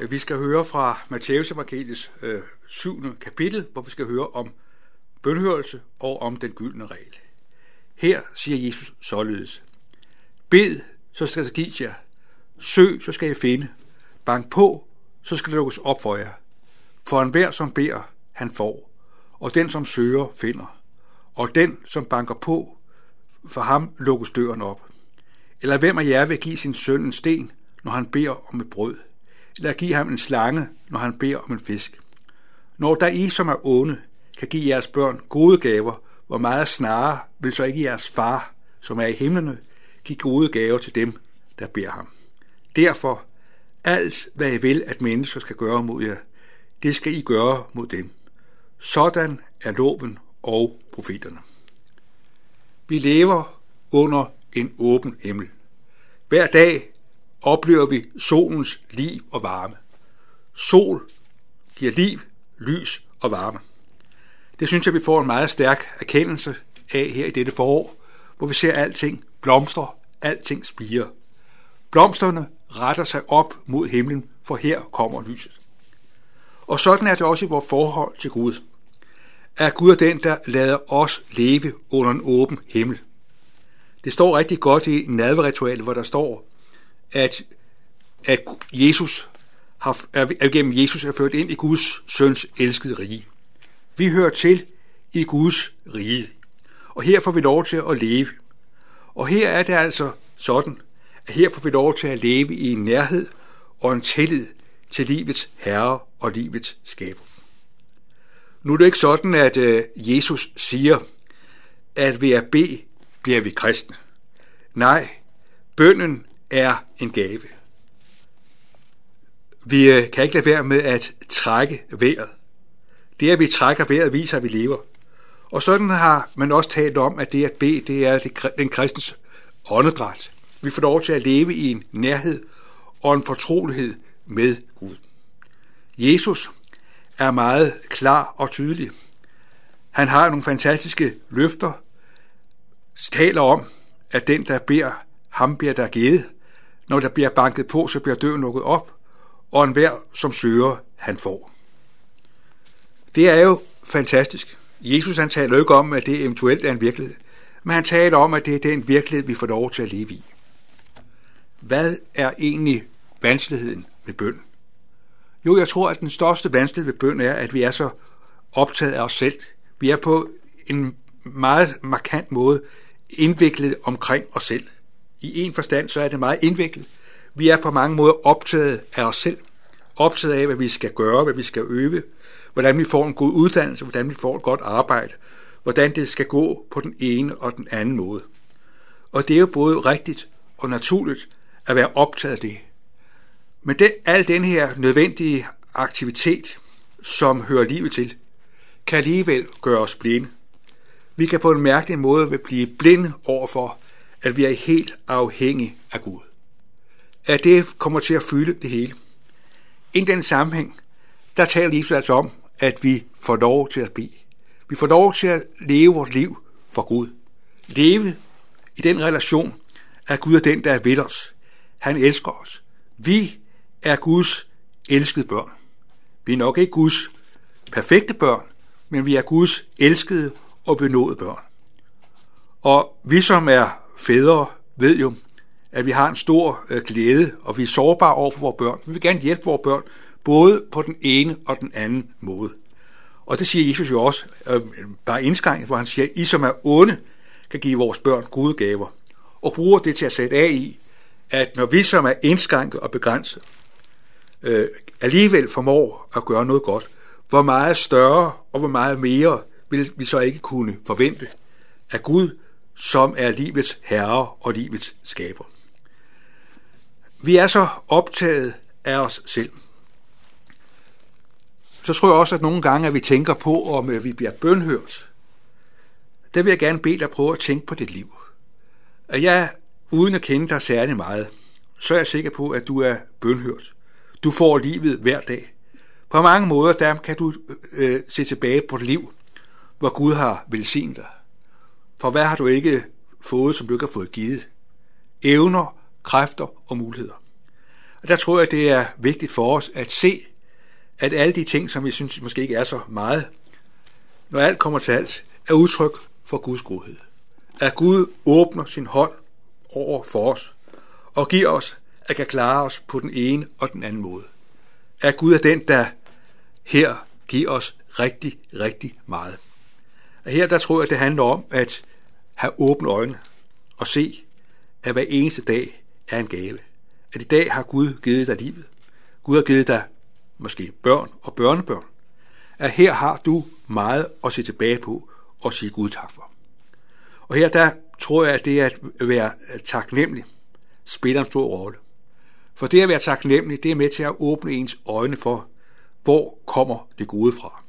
Øh, vi skal høre fra Matthæus evangeliets øh, 7. kapitel, hvor vi skal høre om bønhørelse og om den gyldne regel. Her siger Jesus således. Bed, så skal der gives jer. Søg, så skal I finde. Bank på, så skal det lukkes op for jer. For enhver, som beder, han får. Og den, som søger, finder. Og den, som banker på, for ham lukkes døren op. Eller hvem af jer vil give sin søn en sten, når han beder om et brød? Eller give ham en slange, når han beder om en fisk? Når der I, som er onde, kan give jeres børn gode gaver, hvor meget snarere vil så ikke jeres far, som er i himlene, give gode gaver til dem, der beder ham. Derfor, alt hvad I vil, at mennesker skal gøre mod jer, det skal I gøre mod dem. Sådan er loven og profeterne. Vi lever under en åben himmel. Hver dag oplever vi solens liv og varme. Sol giver liv, lys og varme. Det synes jeg, vi får en meget stærk erkendelse af her i dette forår, hvor vi ser alting blomstre, alting spiger. Blomsterne retter sig op mod himlen, for her kommer lyset. Og sådan er det også i vores forhold til Gud. Er Gud den, der lader os leve under en åben himmel. Det står rigtig godt i nadverritualet, hvor der står, at, at Jesus har, er, gennem Jesus er ført ind i Guds søns elskede rige. Vi hører til i Guds rige, og her får vi lov til at leve. Og her er det altså sådan, at her får vi lov til at leve i en nærhed og en tillid til livets herre og livets skaber. Nu er det ikke sådan, at øh, Jesus siger, at ved at bede bliver vi kristne. Nej, bønden er en gave. Vi øh, kan ikke lade være med at trække vejret. Det, at vi trækker vejret, viser, at vi lever. Og sådan har man også talt om, at det at bede, det er den kristens åndedræt. Vi får lov til at leve i en nærhed og en fortrolighed med Gud. Jesus er meget klar og tydelig. Han har nogle fantastiske løfter, taler om, at den, der beder, ham bliver der givet. Når der bliver banket på, så bliver døren lukket op, og enhver, som søger, han får. Det er jo fantastisk. Jesus han taler ikke om, at det eventuelt er en virkelighed, men han taler om, at det er den virkelighed, vi får lov til at leve i. Hvad er egentlig vanskeligheden med bøn? Jo, jeg tror, at den største vanskelighed ved bøn er, at vi er så optaget af os selv. Vi er på en meget markant måde indviklet omkring os selv. I en forstand så er det meget indviklet. Vi er på mange måder optaget af os selv. Optaget af, hvad vi skal gøre, hvad vi skal øve, hvordan vi får en god uddannelse, hvordan vi får et godt arbejde, hvordan det skal gå på den ene og den anden måde. Og det er jo både rigtigt og naturligt at være optaget af det. Men den, al den her nødvendige aktivitet, som hører livet til, kan alligevel gøre os blinde. Vi kan på en mærkelig måde blive blinde overfor, at vi er helt afhængige af Gud. At det kommer til at fylde det hele. I den sammenhæng, der taler Jesus altså om, at vi får lov til at blive. Vi får lov til at leve vores liv for Gud. Leve i den relation, at Gud er den, der er ved os. Han elsker os. Vi er Guds elskede børn. Vi er nok ikke Guds perfekte børn, men vi er Guds elskede og benåede børn. Og vi som er fædre ved jo, at vi har en stor øh, glæde, og vi er sårbare over for vores børn. Vi vil gerne hjælpe vores børn, både på den ene og den anden måde. Og det siger Jesus jo også, øh, bare indskrænket, hvor han siger, I som er onde, kan give vores børn gode gaver. Og bruger det til at sætte af i, at når vi som er indskrænket og begrænset, øh, alligevel formår at gøre noget godt, hvor meget større og hvor meget mere vil vi så ikke kunne forvente af Gud, som er livets herre og livets skaber. Vi er så optaget af os selv. Så tror jeg også, at nogle gange, at vi tænker på, om øh, vi bliver bønhørt. Der vil jeg gerne bede dig at prøve at tænke på dit liv. At jeg, uden at kende dig særlig meget, så er jeg sikker på, at du er bønhørt. Du får livet hver dag. På mange måder der kan du øh, øh se tilbage på dit liv, hvor Gud har velsignet dig. For hvad har du ikke fået, som du ikke har fået givet? Evner, kræfter og muligheder. Og der tror jeg, det er vigtigt for os at se, at alle de ting, som vi synes måske ikke er så meget, når alt kommer til alt, er udtryk for Guds godhed. At Gud åbner sin hånd over for os og giver os at kan klare os på den ene og den anden måde. At Gud er den, der her giver os rigtig, rigtig meget. Her der tror jeg, det handler om at have åbne øjne og se, at hver eneste dag er en gave. At i dag har Gud givet dig livet. Gud har givet dig måske børn og børnebørn. At her har du meget at se tilbage på og sige Gud tak for. Og her der tror jeg, at det at være taknemmelig spiller en stor rolle. For det at være taknemmelig, det er med til at åbne ens øjne for, hvor kommer det gode fra.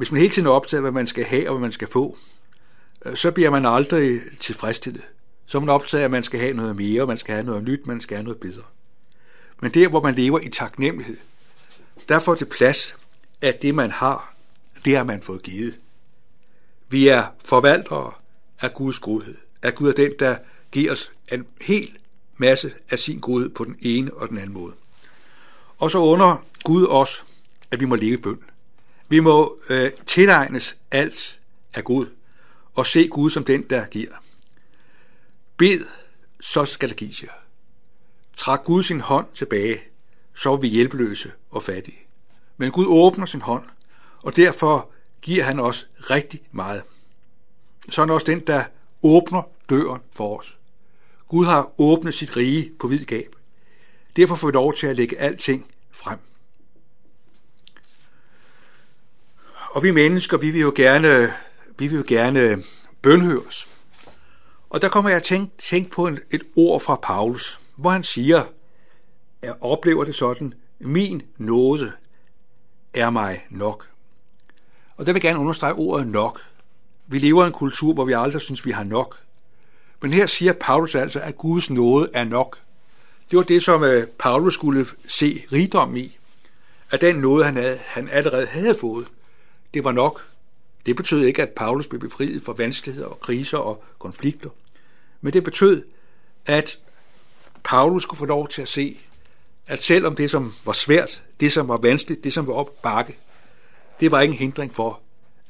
Hvis man hele tiden er optaget hvad man skal have og hvad man skal få, øh, så bliver man aldrig tilfredsstillet. Så er man optaget at man skal have noget mere, man skal have noget nyt, man skal have noget bedre. Men der, hvor man lever i taknemmelighed, der får det plads, at det, man har, det har man fået givet. Vi er forvaltere af Guds godhed. At Gud er den, der giver os en hel masse af sin godhed på den ene og den anden måde. Og så under Gud os, at vi må leve i bøn. Vi må øh, tilegnes alt af Gud og se Gud som den, der giver. Bed, så skal der gives jer. Træk Gud sin hånd tilbage, så er vi hjælpeløse og fattige. Men Gud åbner sin hånd, og derfor giver han os rigtig meget. Så er han også den, der åbner døren for os. Gud har åbnet sit rige på hvid gab. Derfor får vi lov til at lægge alting frem. Og vi mennesker, vi vil jo gerne, vi vil jo gerne øh, bønhøres. Og der kommer jeg at tænke, tænke på et ord fra Paulus, hvor han siger, jeg oplever det sådan, min nåde er mig nok. Og der vil jeg gerne understrege ordet nok. Vi lever i en kultur, hvor vi aldrig synes, vi har nok. Men her siger Paulus altså, at Guds nåde er nok. Det var det, som øh, Paulus skulle se rigdom i. At den nåde, han, havde, han allerede havde fået, det var nok. Det betød ikke, at Paulus blev befriet for vanskeligheder og kriser og konflikter. Men det betød, at Paulus skulle få lov til at se, at selvom det, som var svært, det, som var vanskeligt, det, som var op bakke, det var ingen hindring for,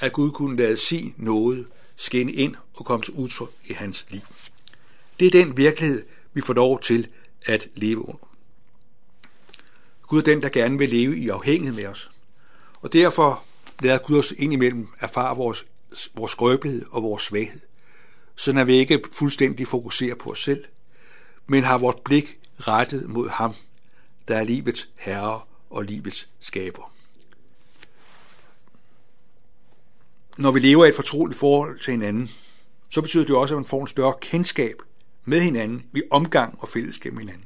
at Gud kunne lade sig nåde skinne ind og komme til udtryk i hans liv. Det er den virkelighed, vi får lov til at leve under. Gud er den, der gerne vil leve i afhængighed med os. Og derfor lader Gud os indimellem erfare vores, vores skrøbelighed og vores svaghed, så vi ikke fuldstændig fokuserer på os selv, men har vores blik rettet mod ham, der er livets herre og livets skaber. Når vi lever i et fortroligt forhold til hinanden, så betyder det også, at man får en større kendskab med hinanden i omgang og fællesskab med hinanden.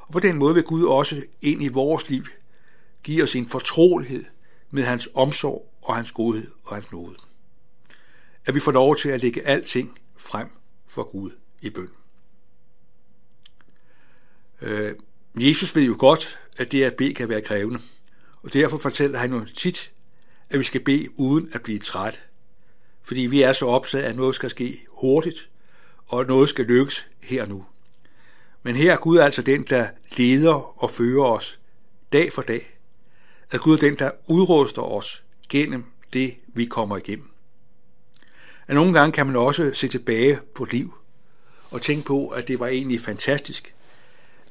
Og på den måde vil Gud også ind i vores liv give os en fortrolighed med hans omsorg og hans godhed og hans nåde. At vi får lov til at lægge alting frem for Gud i bøn. Øh, Jesus ved jo godt, at det at bede kan være krævende, og derfor fortæller han jo tit, at vi skal bede uden at blive træt, fordi vi er så opsat, at noget skal ske hurtigt, og at noget skal lykkes her og nu. Men her er Gud altså den, der leder og fører os dag for dag. At Gud er den, der udruster os gennem det, vi kommer igennem. At nogle gange kan man også se tilbage på et liv og tænke på, at det var egentlig fantastisk,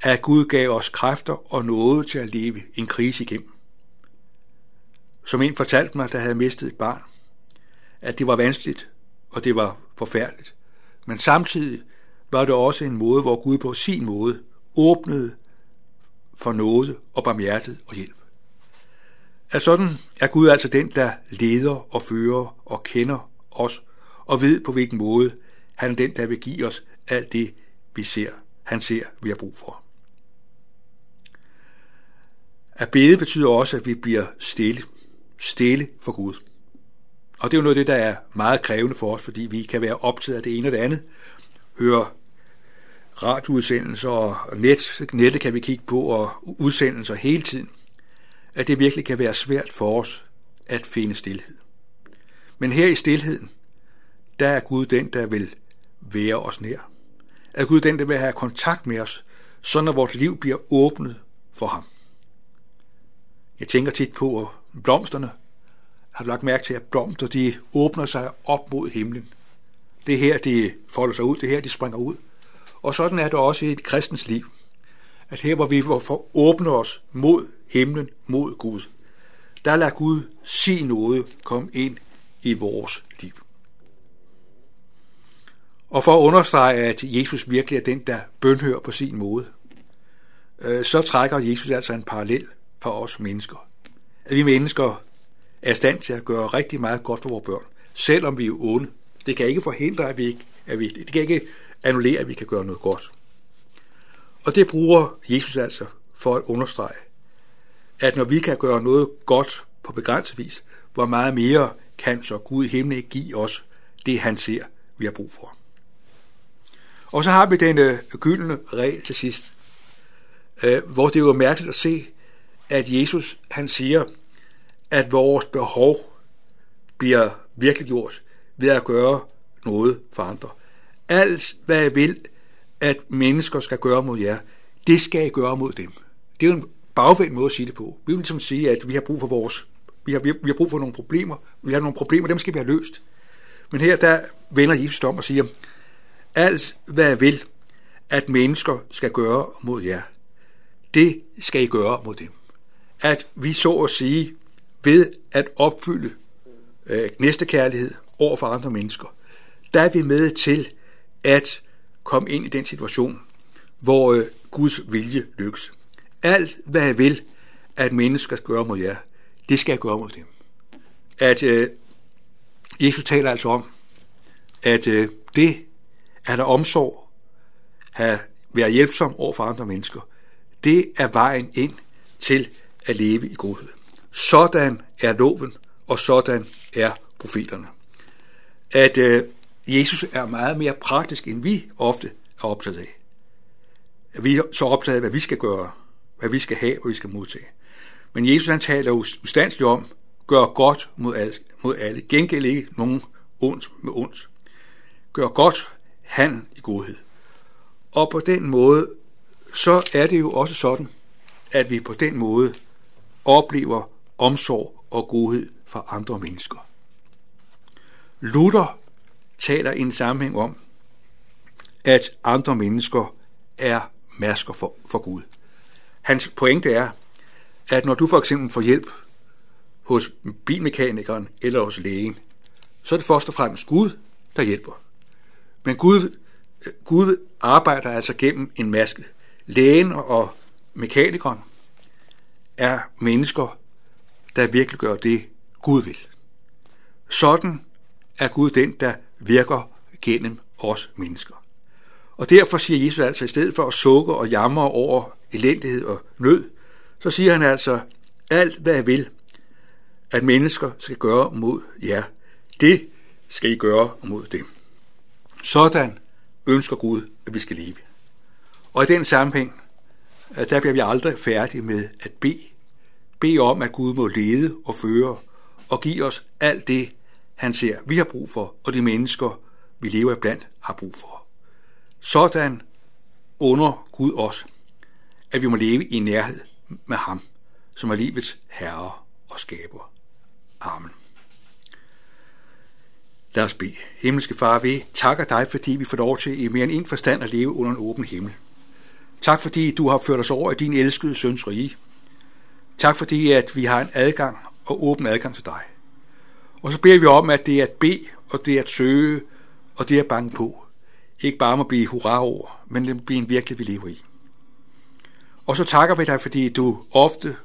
at Gud gav os kræfter og noget til at leve en krise igennem. Som en fortalte mig, der havde mistet et barn, at det var vanskeligt, og det var forfærdeligt. Men samtidig var det også en måde, hvor Gud på sin måde åbnede for noget og barmhjertet og hjælp. At sådan er Gud altså den, der leder og fører og kender os og ved på hvilken måde han er den, der vil give os alt det, vi ser, han ser, vi har brug for. At bede betyder også, at vi bliver stille. Stille for Gud. Og det er jo noget af det, der er meget krævende for os, fordi vi kan være optaget af det ene og det andet. Høre radioudsendelser og net, nettet kan vi kigge på, og udsendelser hele tiden. At det virkelig kan være svært for os at finde stillhed. Men her i stillheden, der er Gud den, der vil være os nær. Er Gud den, der vil have kontakt med os, så når vores liv bliver åbnet for ham. Jeg tænker tit på blomsterne. Har du lagt mærke til, at blomster de åbner sig op mod himlen? Det er her, de folder sig ud, det er her, de springer ud. Og sådan er det også i et kristens liv. At her, hvor vi får åbne os mod himlen, mod Gud, der lader Gud sin noget komme ind i vores liv. Og for at understrege, at Jesus virkelig er den, der bønhører på sin måde, øh, så trækker Jesus altså en parallel for os mennesker. At vi mennesker er i stand til at gøre rigtig meget godt for vores børn, selvom vi er onde. Det kan ikke forhindre, at vi ikke, at vi, det kan ikke annullere, at vi kan gøre noget godt. Og det bruger Jesus altså for at understrege, at når vi kan gøre noget godt på begrænset vis, hvor meget mere kan så Gud i himlen ikke give os det, han ser, vi har brug for. Og så har vi den øh, gyldne regel til sidst, øh, hvor det er jo mærkeligt at se, at Jesus han siger, at vores behov bliver virkelig gjort ved at gøre noget for andre. Alt, hvad jeg vil, at mennesker skal gøre mod jer, det skal I gøre mod dem. Det er jo en bagvendt måde at sige det på. Vi vil ligesom sige, at vi har brug for vores, vi har, vi har brug for nogle problemer, vi har nogle problemer, dem skal vi have løst. Men her der vender Jesus om og siger, alt hvad jeg vil, at mennesker skal gøre mod jer, det skal I gøre mod dem. At vi så at sige, ved at opfylde øh, næstekærlighed over for andre mennesker, der er vi med til at komme ind i den situation, hvor øh, Guds vilje lykkes. Alt, hvad jeg vil, at mennesker skal gøre mod jer, det skal jeg gøre mod dem. At øh, Jesus taler altså om, at øh, det er der omsorg, at være hjælpsom over for andre mennesker, det er vejen ind til at leve i godhed. Sådan er loven, og sådan er profeterne. At øh, Jesus er meget mere praktisk, end vi ofte er optaget af. At vi er så optaget af, hvad vi skal gøre, hvad vi skal have, hvad vi skal modtage. Men Jesus han taler ustandsligt om, gør godt mod alle, mod alle. Gengæld ikke nogen ondt med ondt. Gør godt han i godhed. Og på den måde, så er det jo også sådan, at vi på den måde oplever omsorg og godhed for andre mennesker. Luther taler i en sammenhæng om, at andre mennesker er masker for, for Gud. Hans pointe er, at når du for eksempel får hjælp hos bilmekanikeren eller hos lægen, så er det først og fremmest Gud, der hjælper. Men Gud, Gud arbejder altså gennem en maske. Lægen og mekanikeren er mennesker, der virkelig gør det, Gud vil. Sådan er Gud den, der virker gennem os mennesker. Og derfor siger Jesus altså, i stedet for at sukke og jamre over elendighed og nød, så siger han altså, alt hvad jeg vil, at mennesker skal gøre mod jer, det skal I gøre mod dem. Sådan ønsker Gud, at vi skal leve. Og i den sammenhæng, øh, der bliver vi aldrig færdige med at bede. Bede om, at Gud må lede og føre og give os alt det, han ser, vi har brug for, og de mennesker, vi lever blandt, har brug for. Sådan under Gud os, at vi må leve i nærhed med ham, som er livets herre og skaber. Amen. Lad os bede. Himmelske Far, vi takker dig, fordi vi får lov til i mere end en forstand at leve under en åben himmel. Tak fordi du har ført os over i din elskede søns rige. Tak fordi at vi har en adgang og åben adgang til dig. Og så beder vi om, at det er at bede, og det er at søge, og det er at bange på. Ikke bare at blive hurra over, men det bliver en virkelig, vi lever i. Og så takker vi dig, fordi du ofte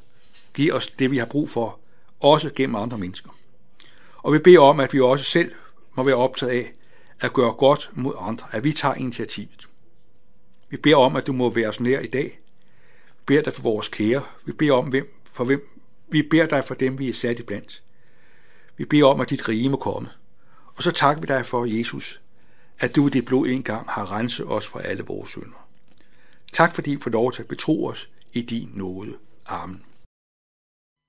giver os det, vi har brug for, også gennem andre mennesker. Og vi beder om, at vi også selv må være optaget af at gøre godt mod andre, at vi tager initiativet. Vi beder om, at du må være os nær i dag. Vi beder dig for vores kære. Vi beder om, hvem, for hvem, vi beder dig for dem, vi er sat i blandt. Vi beder om, at dit rige må komme. Og så takker vi dig for, Jesus, at du i dit blod engang har renset os fra alle vores synder. Tak fordi vi får lov til at betro os i din nåde. Amen.